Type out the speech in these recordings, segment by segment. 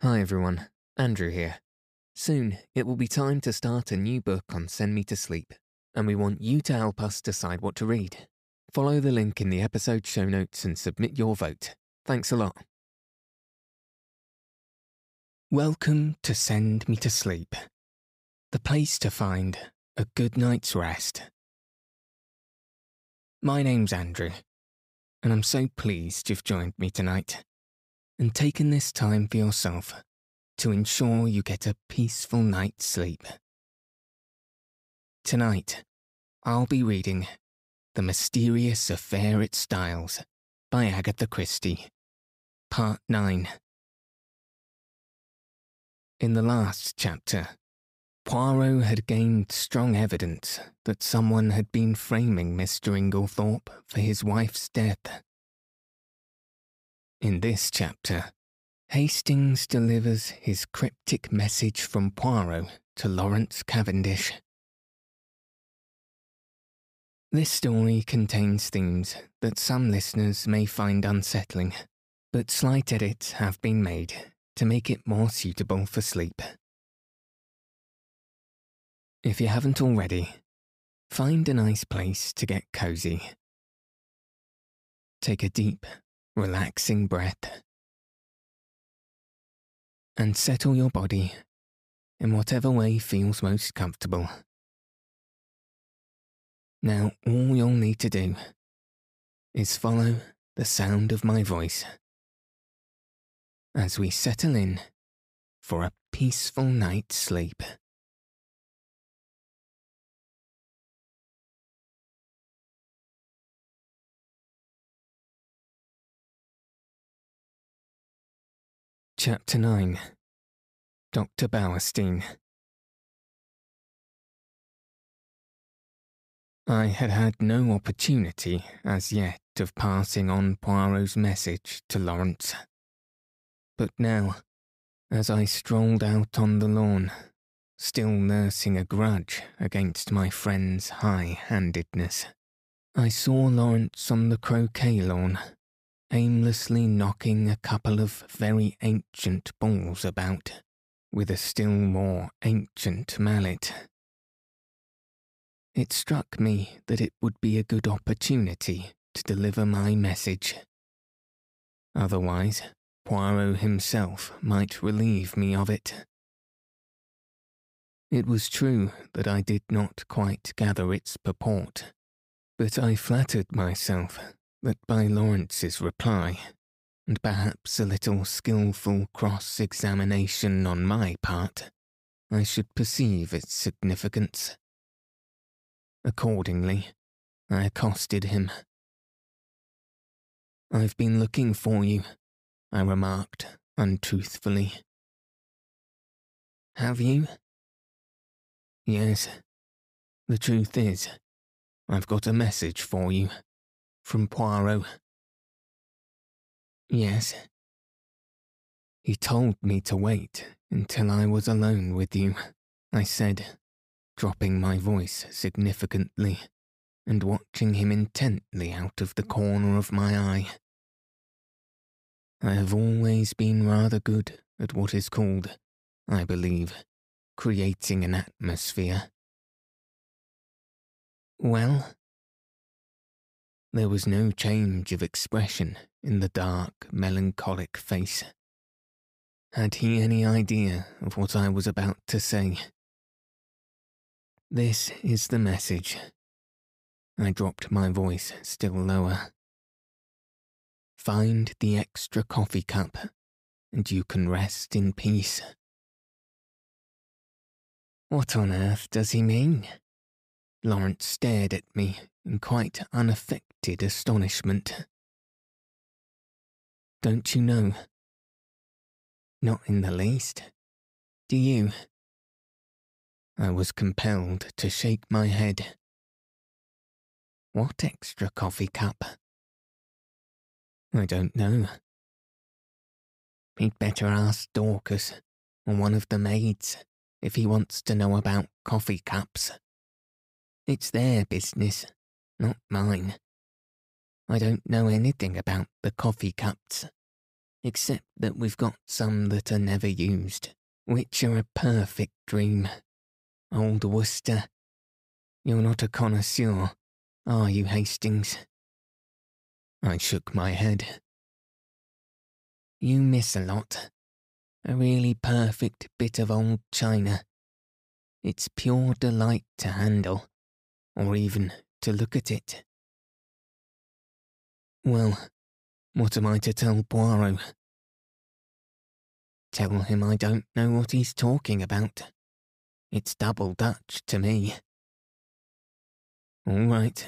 Hi everyone, Andrew here. Soon, it will be time to start a new book on Send Me to Sleep, and we want you to help us decide what to read. Follow the link in the episode show notes and submit your vote. Thanks a lot. Welcome to Send Me to Sleep, the place to find a good night's rest. My name's Andrew, and I'm so pleased you've joined me tonight and taken this time for yourself to ensure you get a peaceful night's sleep. Tonight, I'll be reading The Mysterious Affair at Styles by Agatha Christie, Part 9. In the last chapter, Poirot had gained strong evidence that someone had been framing Mr. Inglethorpe for his wife's death. In this chapter, Hastings delivers his cryptic message from Poirot to Lawrence Cavendish. This story contains themes that some listeners may find unsettling, but slight edits have been made to make it more suitable for sleep. If you haven't already, find a nice place to get cozy. Take a deep, relaxing breath. And settle your body in whatever way feels most comfortable. Now, all you'll need to do is follow the sound of my voice as we settle in for a peaceful night's sleep. Chapter 9 Dr. Bauerstein I had had no opportunity as yet of passing on Poirot's message to Lawrence. But now, as I strolled out on the lawn, still nursing a grudge against my friend's high handedness, I saw Lawrence on the croquet lawn aimlessly knocking a couple of very ancient balls about with a still more ancient mallet. It struck me that it would be a good opportunity to deliver my message. Otherwise, Poirot himself might relieve me of it. It was true that I did not quite gather its purport, but I flattered myself that by Lawrence's reply, and perhaps a little skilful cross examination on my part, I should perceive its significance. Accordingly, I accosted him. I've been looking for you, I remarked untruthfully. Have you? Yes. The truth is, I've got a message for you from Poirot. Yes. He told me to wait until I was alone with you, I said, dropping my voice significantly and watching him intently out of the corner of my eye. I have always been rather good at what is called, I believe, creating an atmosphere. Well, there was no change of expression in the dark, melancholic face. Had he any idea of what I was about to say? This is the message. I dropped my voice still lower. Find the extra coffee cup, and you can rest in peace. What on earth does he mean? Lawrence stared at me in quite unaffected astonishment. Don't you know? Not in the least. Do you? I was compelled to shake my head. What extra coffee cup? I don't know. He'd better ask Dorcas or one of the maids if he wants to know about coffee cups. It's their business, not mine. I don't know anything about the coffee cups. except that we've got some that are never used, which are a perfect dream. Old Worcester. You're not a connoisseur, are you, Hastings? I shook my head. You miss a lot. A really perfect bit of old china. It's pure delight to handle, or even to look at it. Well, what am I to tell Poirot? Tell him I don't know what he's talking about. It's double Dutch to me. All right.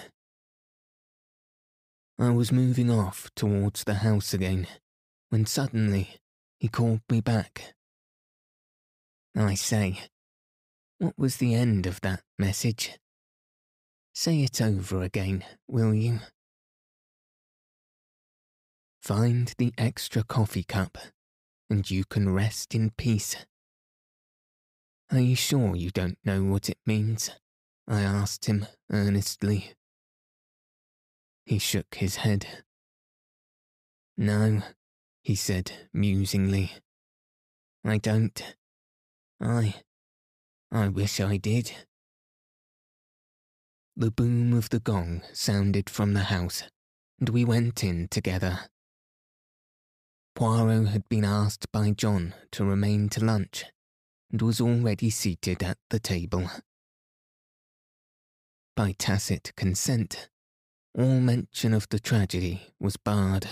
I was moving off towards the house again when suddenly he called me back. I say, what was the end of that message? Say it over again, will you? Find the extra coffee cup, and you can rest in peace. Are you sure you don't know what it means? I asked him earnestly. He shook his head. No, he said musingly. I don't. I. I wish I did. The boom of the gong sounded from the house, and we went in together. Poirot had been asked by John to remain to lunch and was already seated at the table. By tacit consent, all mention of the tragedy was barred.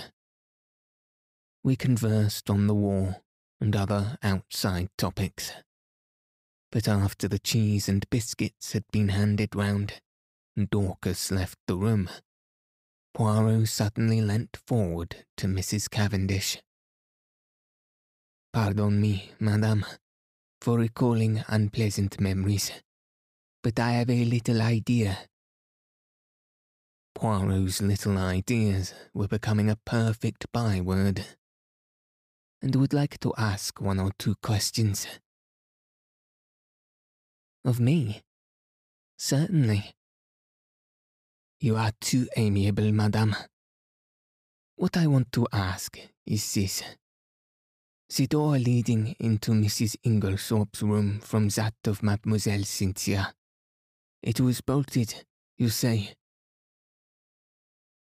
We conversed on the war and other outside topics. But after the cheese and biscuits had been handed round Dorcas left the room, Poirot suddenly leant forward to Mrs. Cavendish. Pardon me, madame, for recalling unpleasant memories, but I have a little idea. Poirot's little ideas were becoming a perfect byword, and would like to ask one or two questions. Of me? Certainly. You are too amiable, madame. What I want to ask is this. The door leading into Mrs. Inglethorpe's room from that of Mademoiselle Cynthia. It was bolted, you say?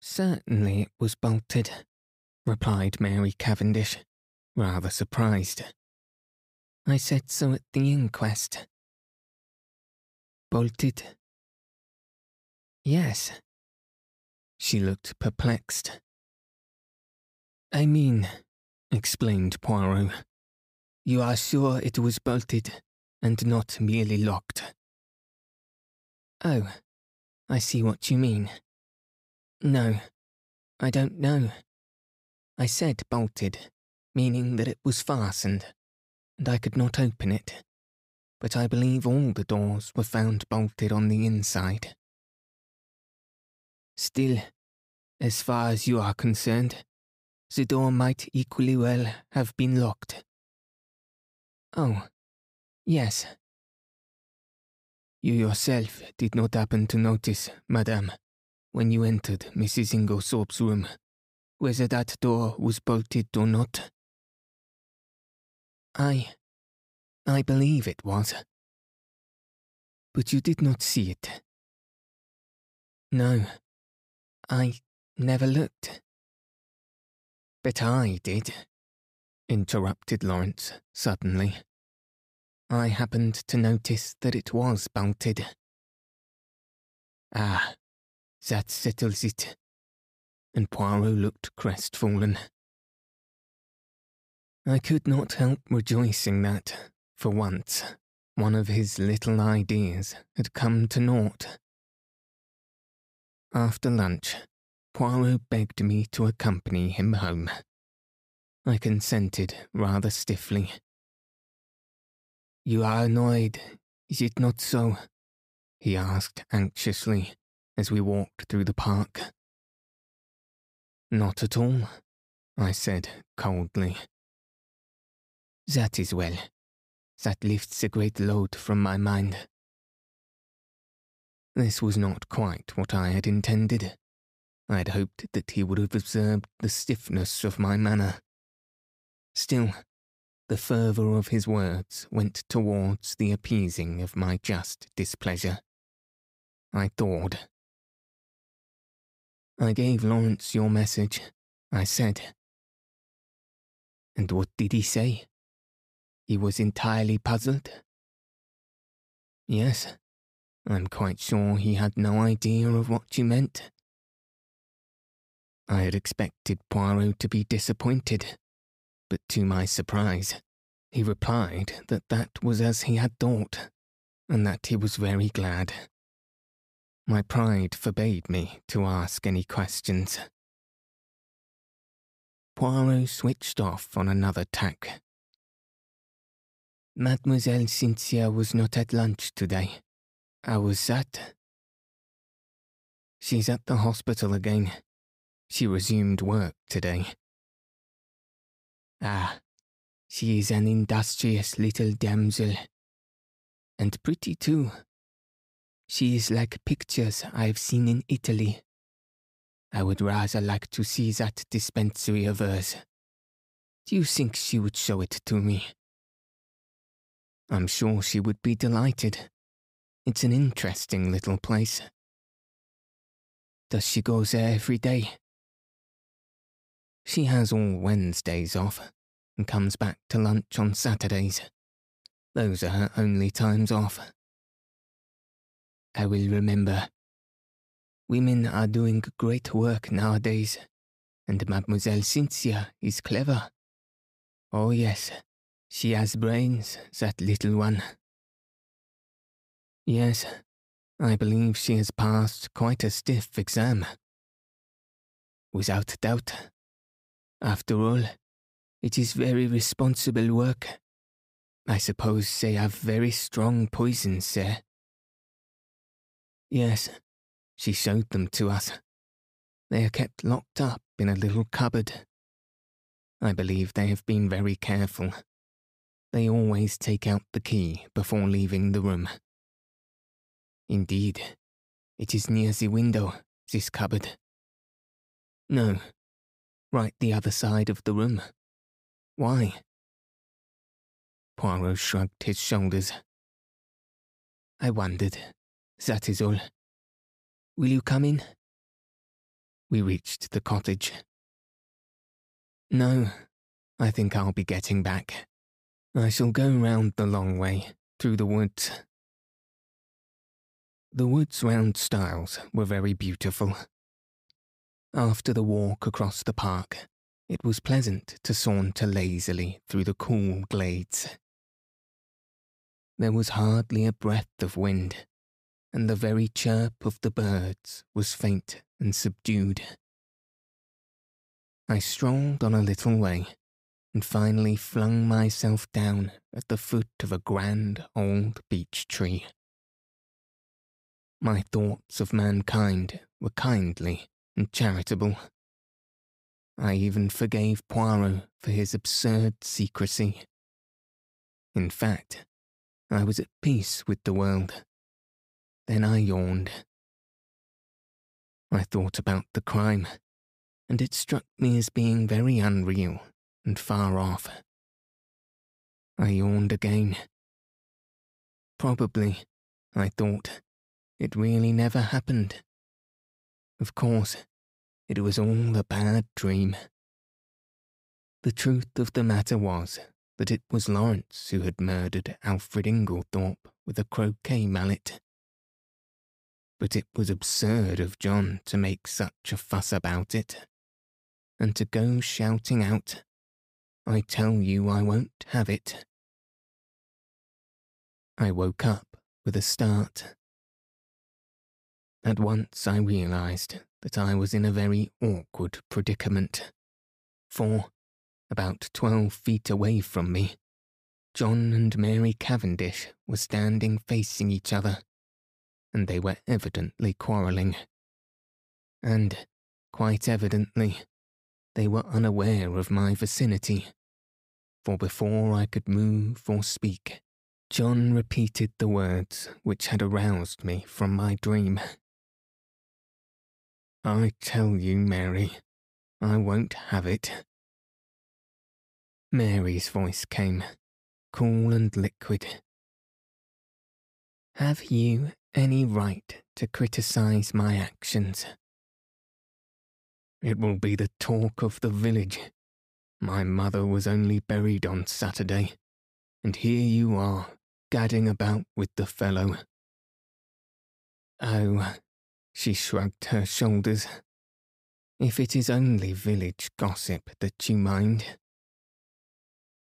Certainly it was bolted, replied Mary Cavendish, rather surprised. I said so at the inquest. Bolted? Yes. She looked perplexed. I mean, explained Poirot. You are sure it was bolted and not merely locked? Oh, I see what you mean. No, I don't know. I said bolted, meaning that it was fastened, and I could not open it. But I believe all the doors were found bolted on the inside. Still, as far as you are concerned, the door might equally well have been locked. Oh, yes. You yourself did not happen to notice, madame, when you entered Mrs. Inglethorpe's room, whether that door was bolted or not? I. I believe it was. But you did not see it. No, I never looked. But I did, interrupted Lawrence suddenly. I happened to notice that it was bolted. Ah, that settles it. And Poirot looked crestfallen. I could not help rejoicing that, for once, one of his little ideas had come to naught. After lunch, Poirot begged me to accompany him home. I consented rather stiffly. You are annoyed, is it not so? he asked anxiously as we walked through the park. Not at all, I said coldly. That is well. That lifts a great load from my mind. This was not quite what I had intended. I had hoped that he would have observed the stiffness of my manner. Still, the fervour of his words went towards the appeasing of my just displeasure. I thawed. I gave Lawrence your message, I said. And what did he say? He was entirely puzzled? Yes, I'm quite sure he had no idea of what you meant. I had expected Poirot to be disappointed, but to my surprise, he replied that that was as he had thought, and that he was very glad. My pride forbade me to ask any questions. Poirot switched off on another tack. Mademoiselle Cynthia was not at lunch today. How was that? She's at the hospital again. She resumed work today. Ah, she is an industrious little damsel. And pretty too. She is like pictures I've seen in Italy. I would rather like to see that dispensary of hers. Do you think she would show it to me? I'm sure she would be delighted. It's an interesting little place. Does she go there every day? She has all Wednesdays off and comes back to lunch on Saturdays. Those are her only times off. I will remember. Women are doing great work nowadays, and Mademoiselle Cynthia is clever. Oh, yes, she has brains, that little one. Yes, I believe she has passed quite a stiff exam. Without doubt. After all, it is very responsible work. I suppose they have very strong poisons there. Yes, she showed them to us. They are kept locked up in a little cupboard. I believe they have been very careful. They always take out the key before leaving the room. Indeed, it is near the window, this cupboard. No, right the other side of the room. Why? Poirot shrugged his shoulders. I wondered. That is all. Will you come in? We reached the cottage. No, I think I'll be getting back. I shall go round the long way, through the woods. The woods round Styles were very beautiful. After the walk across the park, it was pleasant to saunter lazily through the cool glades. There was hardly a breath of wind, and the very chirp of the birds was faint and subdued. I strolled on a little way and finally flung myself down at the foot of a grand old beech tree. My thoughts of mankind were kindly and charitable. I even forgave Poirot for his absurd secrecy. In fact, I was at peace with the world. Then I yawned. I thought about the crime, and it struck me as being very unreal and far off. I yawned again. Probably, I thought, it really never happened. Of course, it was all a bad dream. The truth of the matter was that it was Lawrence who had murdered Alfred Inglethorpe with a croquet mallet. But it was absurd of John to make such a fuss about it, and to go shouting out, I tell you I won't have it. I woke up with a start. At once I realized that I was in a very awkward predicament. For, about twelve feet away from me, John and Mary Cavendish were standing facing each other, and they were evidently quarrelling. And, quite evidently, they were unaware of my vicinity, for before I could move or speak, John repeated the words which had aroused me from my dream. I tell you, Mary, I won't have it. Mary's voice came, cool and liquid. Have you any right to criticize my actions? It will be the talk of the village. My mother was only buried on Saturday, and here you are, gadding about with the fellow. Oh, she shrugged her shoulders. If it is only village gossip that you mind.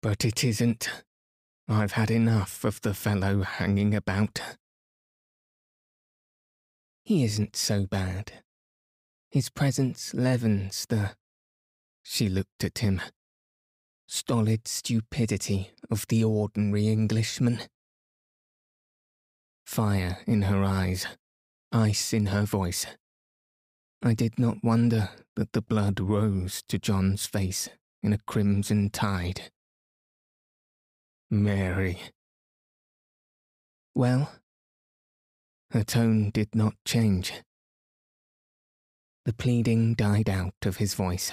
But it isn't. I've had enough of the fellow hanging about. He isn't so bad. His presence leavens the. She looked at him. Stolid stupidity of the ordinary Englishman. Fire in her eyes, ice in her voice. I did not wonder that the blood rose to John's face in a crimson tide. Mary. Well? Her tone did not change. The pleading died out of his voice.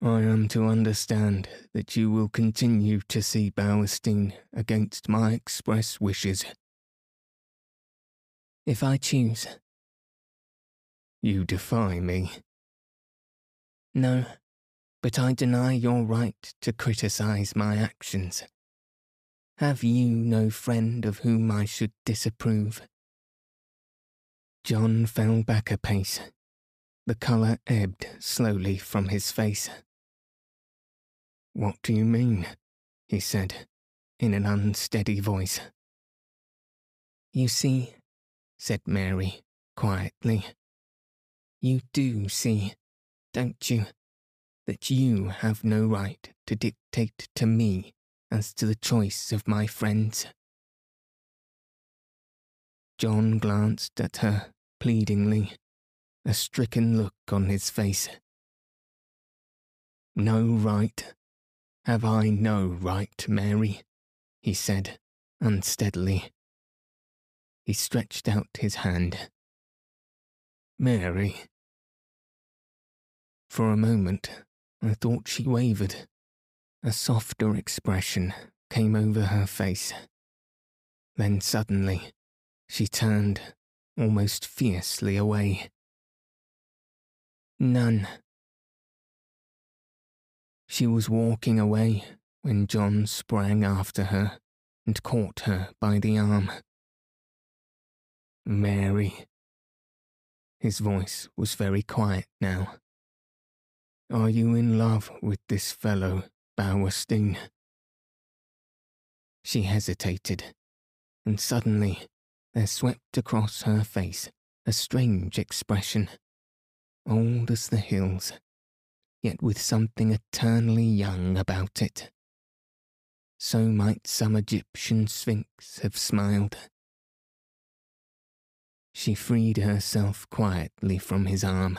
I am to understand that you will continue to see Bauerstein against my express wishes. If I choose. You defy me. No, but I deny your right to criticize my actions. Have you no friend of whom I should disapprove? John fell back a pace. The colour ebbed slowly from his face. What do you mean? he said, in an unsteady voice. You see, said Mary quietly, you do see, don't you, that you have no right to dictate to me as to the choice of my friends. John glanced at her pleadingly, a stricken look on his face. No right? Have I no right, Mary? he said, unsteadily. He stretched out his hand. Mary. For a moment, I thought she wavered. A softer expression came over her face. Then suddenly, she turned almost fiercely away. None. She was walking away when John sprang after her and caught her by the arm. Mary. His voice was very quiet now. Are you in love with this fellow, Bauerstein? She hesitated, and suddenly there swept across her face a strange expression, old as the hills, yet with something eternally young about it. So might some Egyptian sphinx have smiled. She freed herself quietly from his arm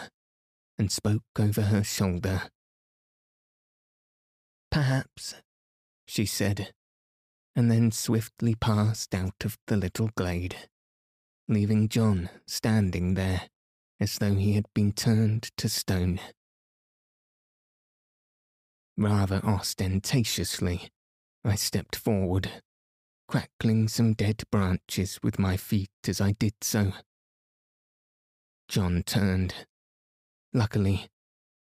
and spoke over her shoulder. Perhaps, she said, and then swiftly passed out of the little glade, leaving John standing there as though he had been turned to stone. Rather ostentatiously, I stepped forward, crackling some dead branches with my feet as I did so. John turned Luckily,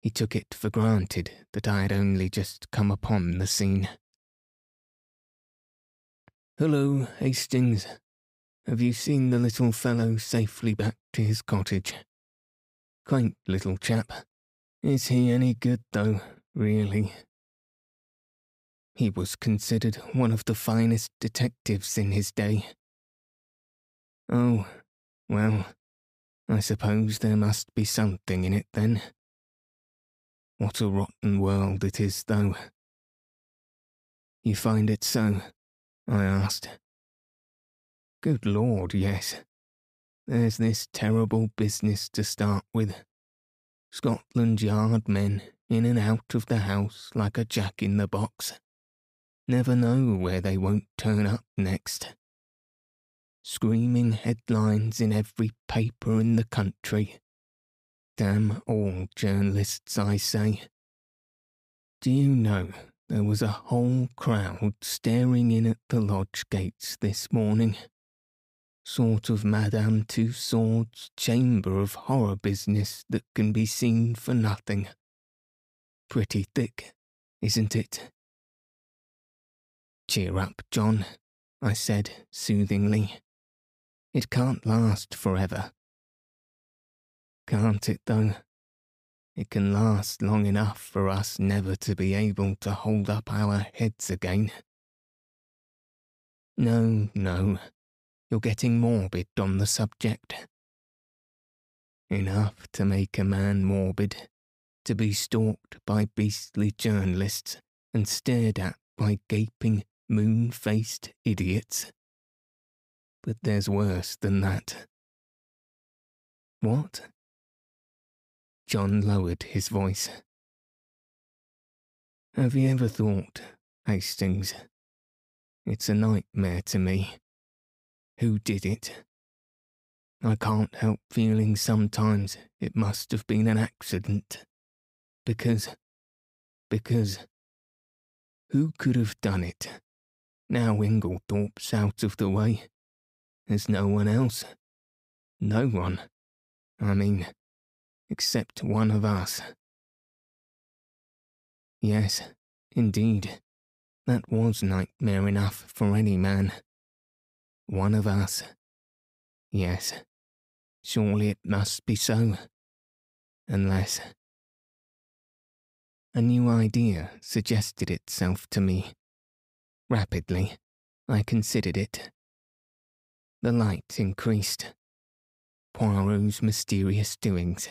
he took it for granted that I had only just come upon the scene. Hello, Hastings. Have you seen the little fellow safely back to his cottage? Quaint little chap. Is he any good, though, really? He was considered one of the finest detectives in his day. Oh, well, I suppose there must be something in it then. What a rotten world it is, though. You find it so? I asked. Good Lord, yes. There's this terrible business to start with. Scotland Yard men in and out of the house like a jack in the box. Never know where they won't turn up next screaming headlines in every paper in the country. Damn all journalists, I say. Do you know there was a whole crowd staring in at the lodge gates this morning? Sort of Madame Tussauds chamber of horror business that can be seen for nothing. Pretty thick, isn't it? Cheer up, John, I said soothingly. It can't last forever. Can't it, though? It can last long enough for us never to be able to hold up our heads again. No, no, you're getting morbid on the subject. Enough to make a man morbid, to be stalked by beastly journalists and stared at by gaping, moon faced idiots. But there's worse than that. What? John lowered his voice. Have you ever thought, Hastings? It's a nightmare to me. Who did it? I can't help feeling sometimes it must have been an accident. Because. Because. Who could have done it? Now Inglethorpe's out of the way. There's no one else. No one. I mean, except one of us. Yes, indeed, that was nightmare enough for any man. One of us. Yes, surely it must be so. Unless. A new idea suggested itself to me. Rapidly, I considered it. The light increased. Poirot's mysterious doings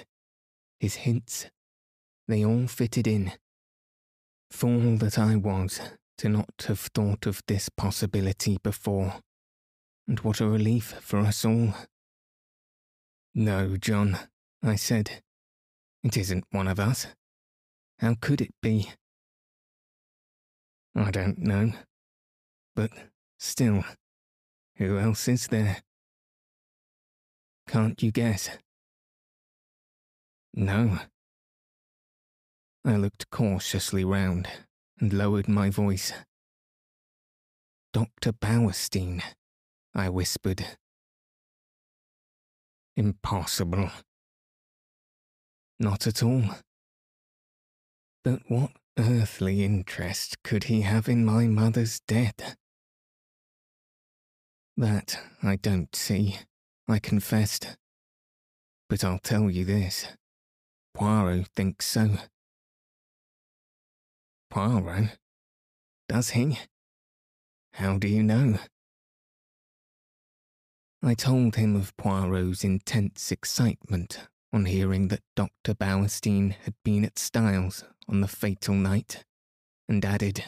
his hints, they all fitted in. Fool that I was to not have thought of this possibility before. And what a relief for us all. No, John, I said. It isn't one of us. How could it be? I don't know. But still, who else is there? Can't you guess? No. I looked cautiously round and lowered my voice. Dr. Bauerstein, I whispered. Impossible. Not at all. But what earthly interest could he have in my mother's death? That I don't see, I confessed. But I'll tell you this. Poirot thinks so. Poirot? Does he? How do you know? I told him of Poirot's intense excitement on hearing that Dr. Bauerstein had been at Styles on the fatal night, and added,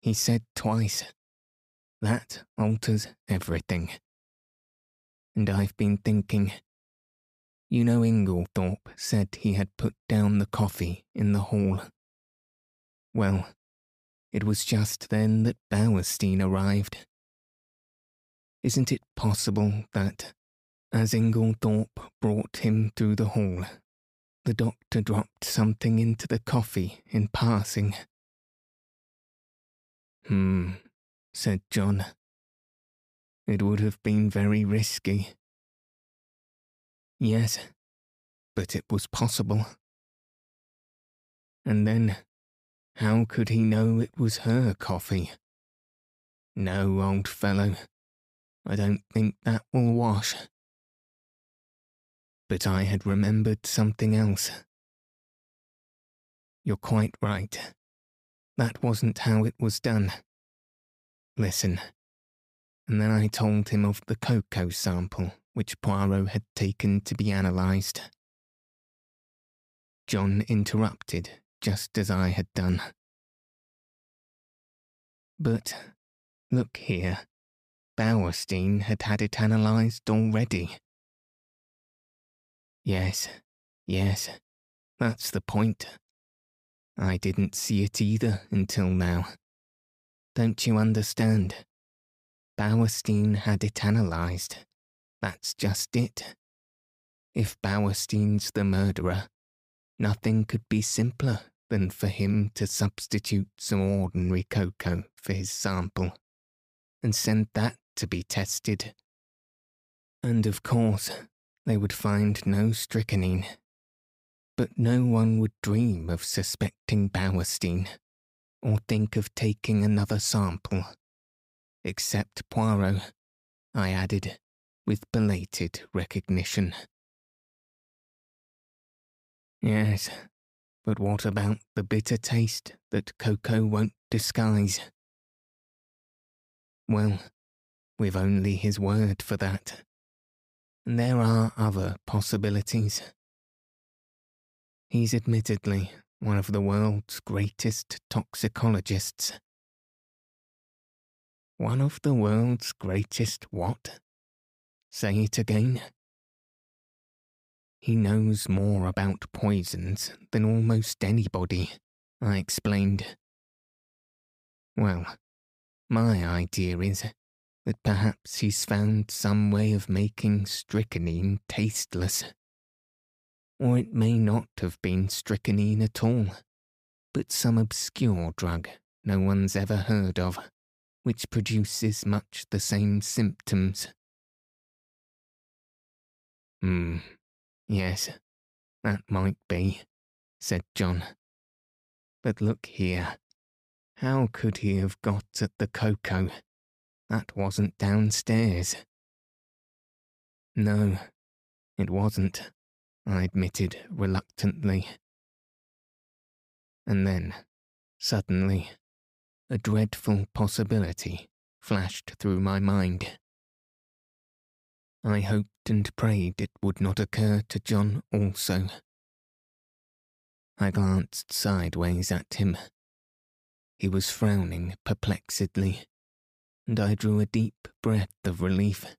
He said twice, that alters everything. And I've been thinking, you know, Inglethorpe said he had put down the coffee in the hall. Well, it was just then that Bauerstein arrived. Isn't it possible that, as Inglethorpe brought him through the hall, the doctor dropped something into the coffee in passing? Hmm, said John. It would have been very risky. Yes, but it was possible. And then, how could he know it was her coffee? No, old fellow, I don't think that will wash. But I had remembered something else. You're quite right. That wasn't how it was done. Listen. And then I told him of the cocoa sample which Poirot had taken to be analysed. John interrupted just as I had done. But look here, Bauerstein had had it analysed already. Yes, yes, that's the point. I didn't see it either until now. Don't you understand? Bauerstein had it analysed. That's just it. If Bauerstein's the murderer, nothing could be simpler than for him to substitute some ordinary cocoa for his sample and send that to be tested. And of course, they would find no strychnine. But no one would dream of suspecting Bauerstein or think of taking another sample. Except Poirot, I added, with belated recognition. Yes, but what about the bitter taste that cocoa won't disguise? Well, we've only his word for that. And there are other possibilities. He's admittedly one of the world's greatest toxicologists. One of the world's greatest what? Say it again. He knows more about poisons than almost anybody, I explained. Well, my idea is that perhaps he's found some way of making strychnine tasteless. Or it may not have been strychnine at all, but some obscure drug no one's ever heard of, which produces much the same symptoms. Hmm, yes, that might be, said John. But look here. How could he have got at the cocoa? That wasn't downstairs. No, it wasn't, I admitted reluctantly. And then, suddenly, a dreadful possibility flashed through my mind. I hoped and prayed it would not occur to John also. I glanced sideways at him he was frowning perplexedly, and I drew a deep breath of relief,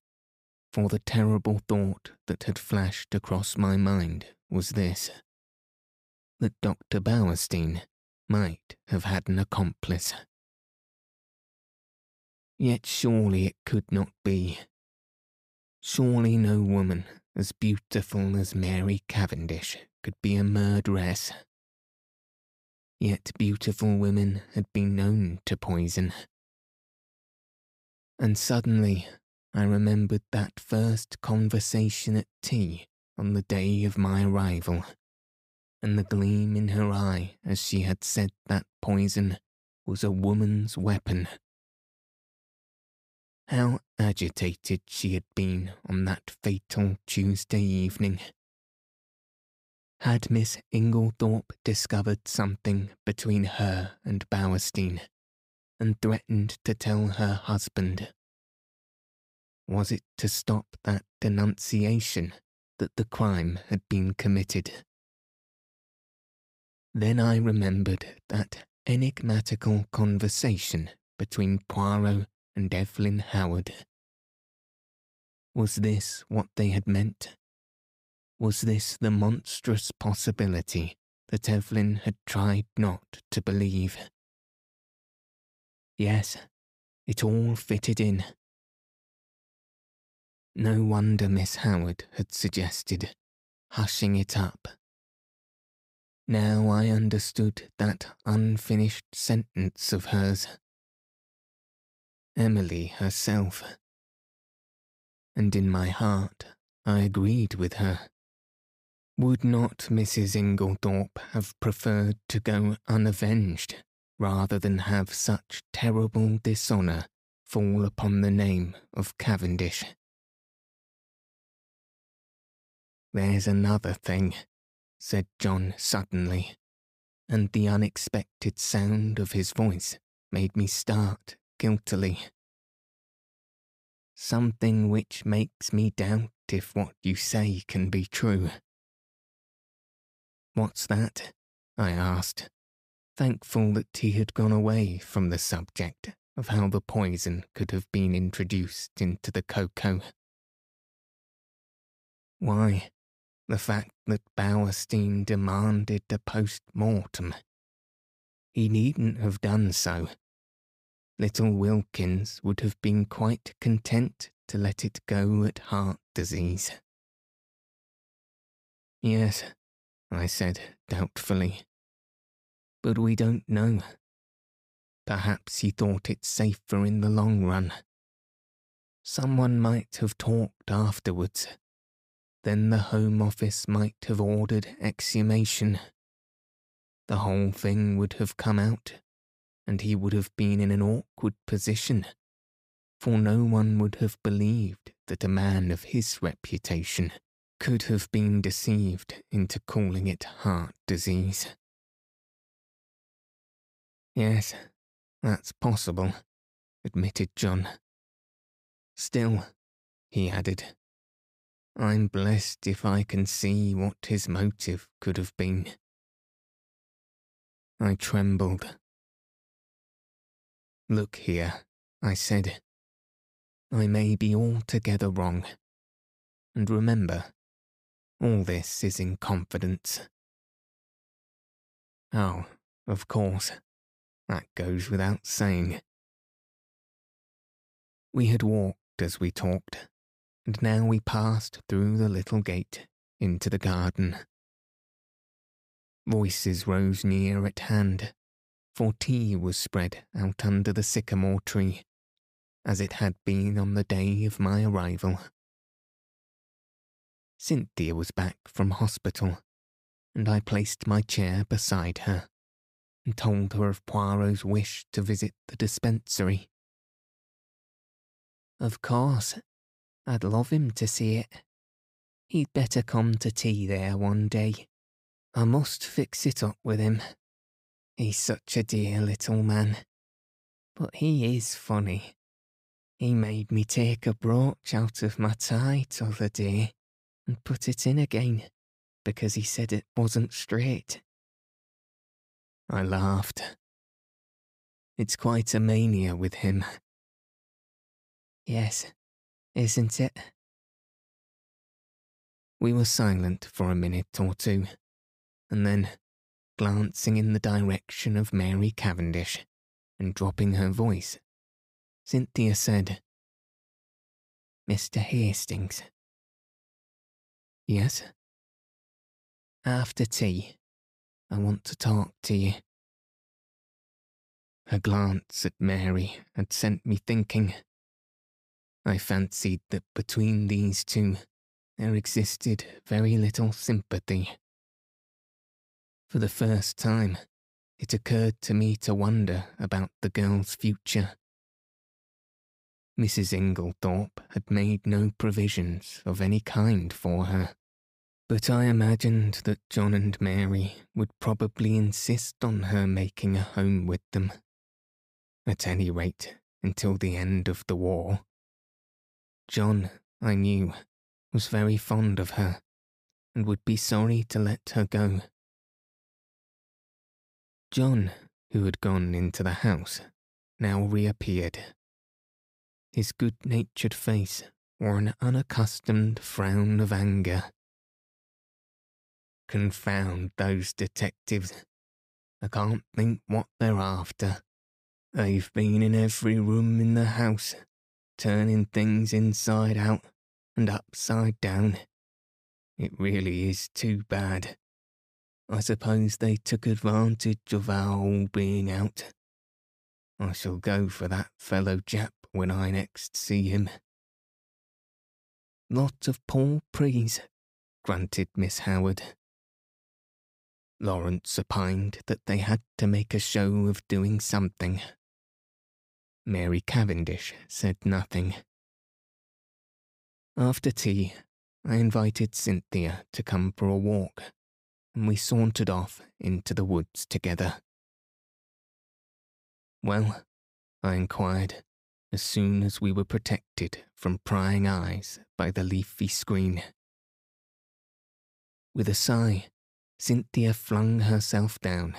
for the terrible thought that had flashed across my mind was this that Dr. Bauerstein might have had an accomplice. Yet surely it could not be. Surely no woman as beautiful as Mary Cavendish could be a murderess. Yet beautiful women had been known to poison. And suddenly I remembered that first conversation at tea on the day of my arrival, and the gleam in her eye as she had said that poison was a woman's weapon. How agitated she had been on that fatal Tuesday evening. Had Miss Inglethorpe discovered something between her and Bauerstein and threatened to tell her husband? Was it to stop that denunciation that the crime had been committed? Then I remembered that enigmatical conversation between Poirot and Evelyn Howard. Was this what they had meant? Was this the monstrous possibility that Evelyn had tried not to believe? Yes, it all fitted in. No wonder Miss Howard had suggested hushing it up. Now I understood that unfinished sentence of hers. Emily herself. And in my heart, I agreed with her. Would not Mrs. Inglethorpe have preferred to go unavenged rather than have such terrible dishonour fall upon the name of Cavendish? There's another thing, said John suddenly, and the unexpected sound of his voice made me start guiltily. Something which makes me doubt if what you say can be true. What's that? I asked, thankful that he had gone away from the subject of how the poison could have been introduced into the cocoa. Why, the fact that Bauerstein demanded a post mortem. He needn't have done so. Little Wilkins would have been quite content to let it go at heart disease. Yes, I said doubtfully. But we don't know. Perhaps he thought it safer in the long run. Someone might have talked afterwards. Then the Home Office might have ordered exhumation. The whole thing would have come out, and he would have been in an awkward position, for no one would have believed that a man of his reputation could have been deceived into calling it heart disease. Yes, that's possible, admitted John. Still, he added, I'm blessed if I can see what his motive could have been. I trembled. Look here, I said. I may be altogether wrong. And remember, all this is in confidence. Oh, of course. That goes without saying. We had walked as we talked, and now we passed through the little gate into the garden. Voices rose near at hand, for tea was spread out under the sycamore tree, as it had been on the day of my arrival. Cynthia was back from hospital, and I placed my chair beside her and told her of Poirot's wish to visit the dispensary. Of course, I'd love him to see it. He'd better come to tea there one day. I must fix it up with him. He's such a dear little man. But he is funny. He made me take a brooch out of my tie t'other day and put it in again because he said it wasn't straight. I laughed. It's quite a mania with him. Yes, isn't it? We were silent for a minute or two, and then, glancing in the direction of Mary Cavendish and dropping her voice, Cynthia said, Mr. Hastings. Yes? After tea, I want to talk to you. A glance at Mary had sent me thinking. I fancied that between these two there existed very little sympathy. For the first time, it occurred to me to wonder about the girl's future. Mrs. Inglethorpe had made no provisions of any kind for her. But I imagined that John and Mary would probably insist on her making a home with them. At any rate, until the end of the war. John, I knew, was very fond of her and would be sorry to let her go. John, who had gone into the house, now reappeared. His good natured face wore an unaccustomed frown of anger. Confound those detectives. I can't think what they're after. They've been in every room in the house, turning things inside out and upside down. It really is too bad. I suppose they took advantage of our all being out. I shall go for that fellow Japp when I next see him. Lot of Paul Prys, grunted Miss Howard. Lawrence opined that they had to make a show of doing something. Mary Cavendish said nothing. After tea, I invited Cynthia to come for a walk, and we sauntered off into the woods together. Well, I inquired, as soon as we were protected from prying eyes by the leafy screen. With a sigh, Cynthia flung herself down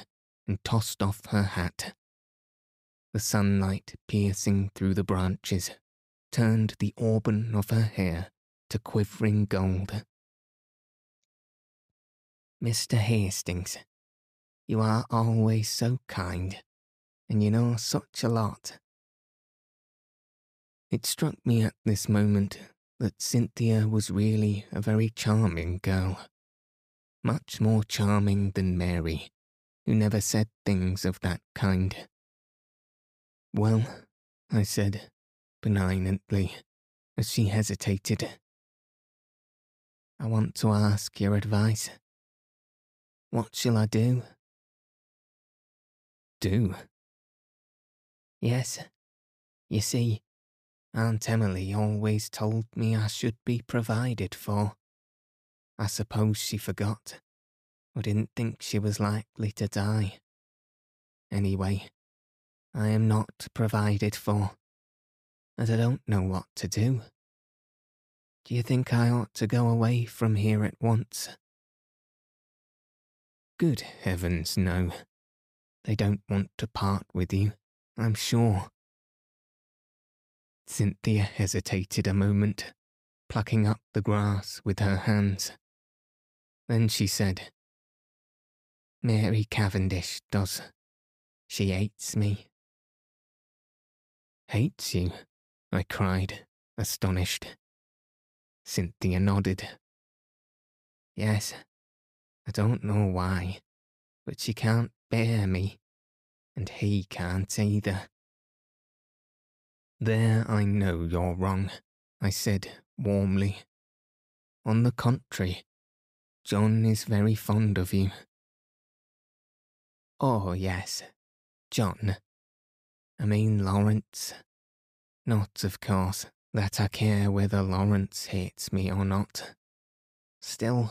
and tossed off her hat. The sunlight piercing through the branches turned the auburn of her hair to quivering gold. Mr. Hastings, you are always so kind, and you know such a lot. It struck me at this moment that Cynthia was really a very charming girl much more charming than Mary, who never said things of that kind. Well, I said, benignantly, as she hesitated. I want to ask your advice. What shall I do? Do? Yes. You see, Aunt Emily always told me I should be provided for. I suppose she forgot, or didn't think she was likely to die. Anyway, I am not provided for, and I don't know what to do. Do you think I ought to go away from here at once? Good heavens, no. They don't want to part with you, I'm sure. Cynthia hesitated a moment, plucking up the grass with her hands. Then she said, Mary Cavendish does. She hates me. Hates you? I cried, astonished. Cynthia nodded. Yes, I don't know why, but she can't bear me, and he can't either. There I know you're wrong, I said warmly. On the contrary, John is very fond of you. Oh, yes, John. I mean Lawrence. Not, of course, that I care whether Lawrence hates me or not. Still,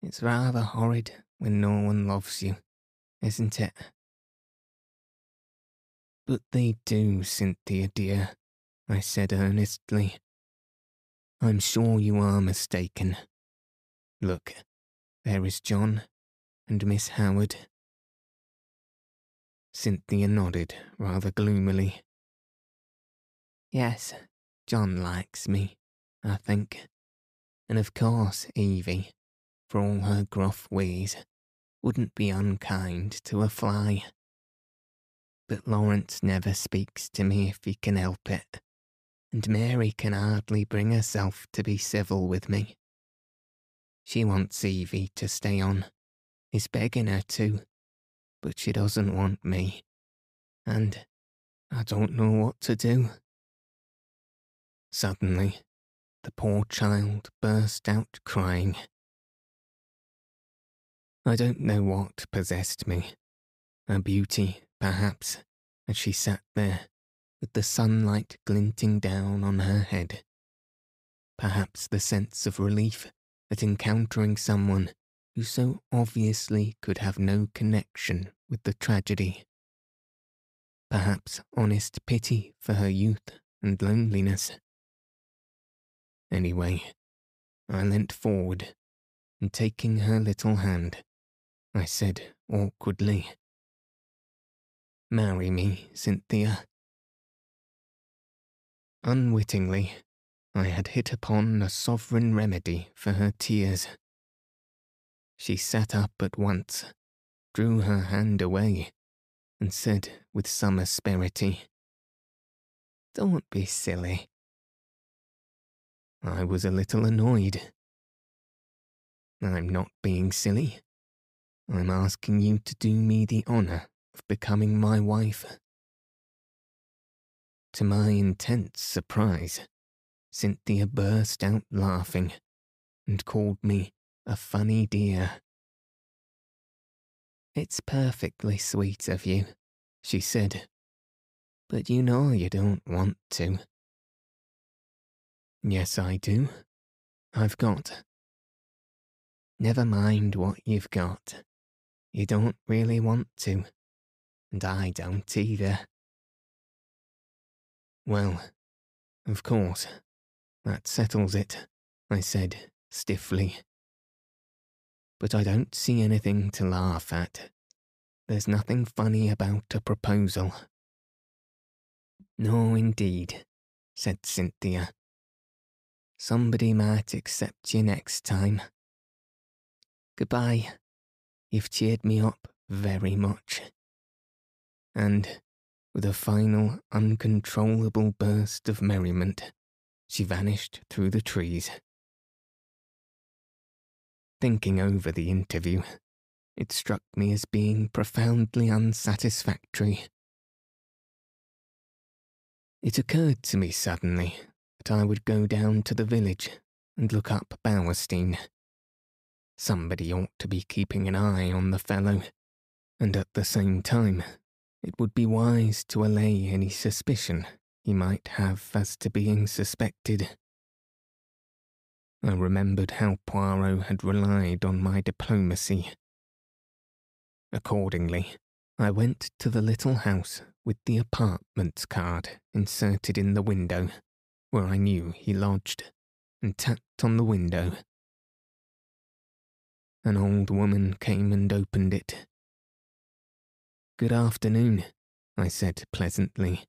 it's rather horrid when no one loves you, isn't it? But they do, Cynthia dear, I said earnestly. I'm sure you are mistaken. Look, there is John and Miss Howard. Cynthia nodded rather gloomily. Yes, John likes me, I think. And of course, Evie, for all her gruff ways, wouldn't be unkind to a fly. But Lawrence never speaks to me if he can help it, and Mary can hardly bring herself to be civil with me. She wants Evie to stay on, is begging her to, but she doesn't want me, and I don't know what to do. Suddenly, the poor child burst out crying. I don't know what possessed me. Her beauty, perhaps, as she sat there, with the sunlight glinting down on her head. Perhaps the sense of relief at encountering someone who so obviously could have no connection with the tragedy. Perhaps honest pity for her youth and loneliness. Anyway, I leant forward, and taking her little hand, I said awkwardly, Marry me, Cynthia. Unwittingly, I had hit upon a sovereign remedy for her tears. She sat up at once, drew her hand away, and said with some asperity, Don't be silly. I was a little annoyed. I'm not being silly. I'm asking you to do me the honour of becoming my wife. To my intense surprise, Cynthia burst out laughing and called me a funny dear. It's perfectly sweet of you, she said, but you know you don't want to. Yes, I do. I've got. Never mind what you've got. You don't really want to. And I don't either. Well, of course, that settles it, I said stiffly. But I don't see anything to laugh at. There's nothing funny about a proposal. No, indeed, said Cynthia Somebody might accept you next time. Goodbye. You've cheered me up very much. And, with a final, uncontrollable burst of merriment, she vanished through the trees. Thinking over the interview, it struck me as being profoundly unsatisfactory. It occurred to me suddenly that I would go down to the village and look up Bauerstein. Somebody ought to be keeping an eye on the fellow, and at the same time, it would be wise to allay any suspicion he might have as to being suspected. I remembered how Poirot had relied on my diplomacy. Accordingly, I went to the little house with the apartments card inserted in the window, where I knew he lodged, and tapped on the window. An old woman came and opened it. Good afternoon, I said pleasantly.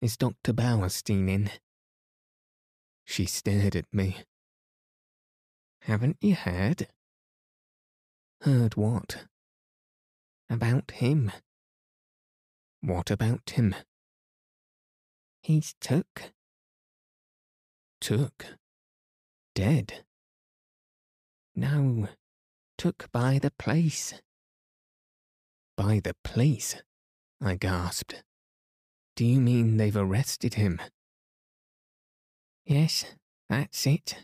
Is Dr. Bauerstein in? She stared at me. Haven't you heard? Heard what? About him. What about him? He's took. Took? Dead? No, took by the place. By the place? I gasped. Do you mean they've arrested him? Yes, that's it.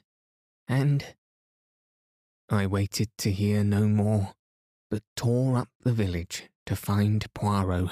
And. I waited to hear no more, but tore up the village to find Poirot.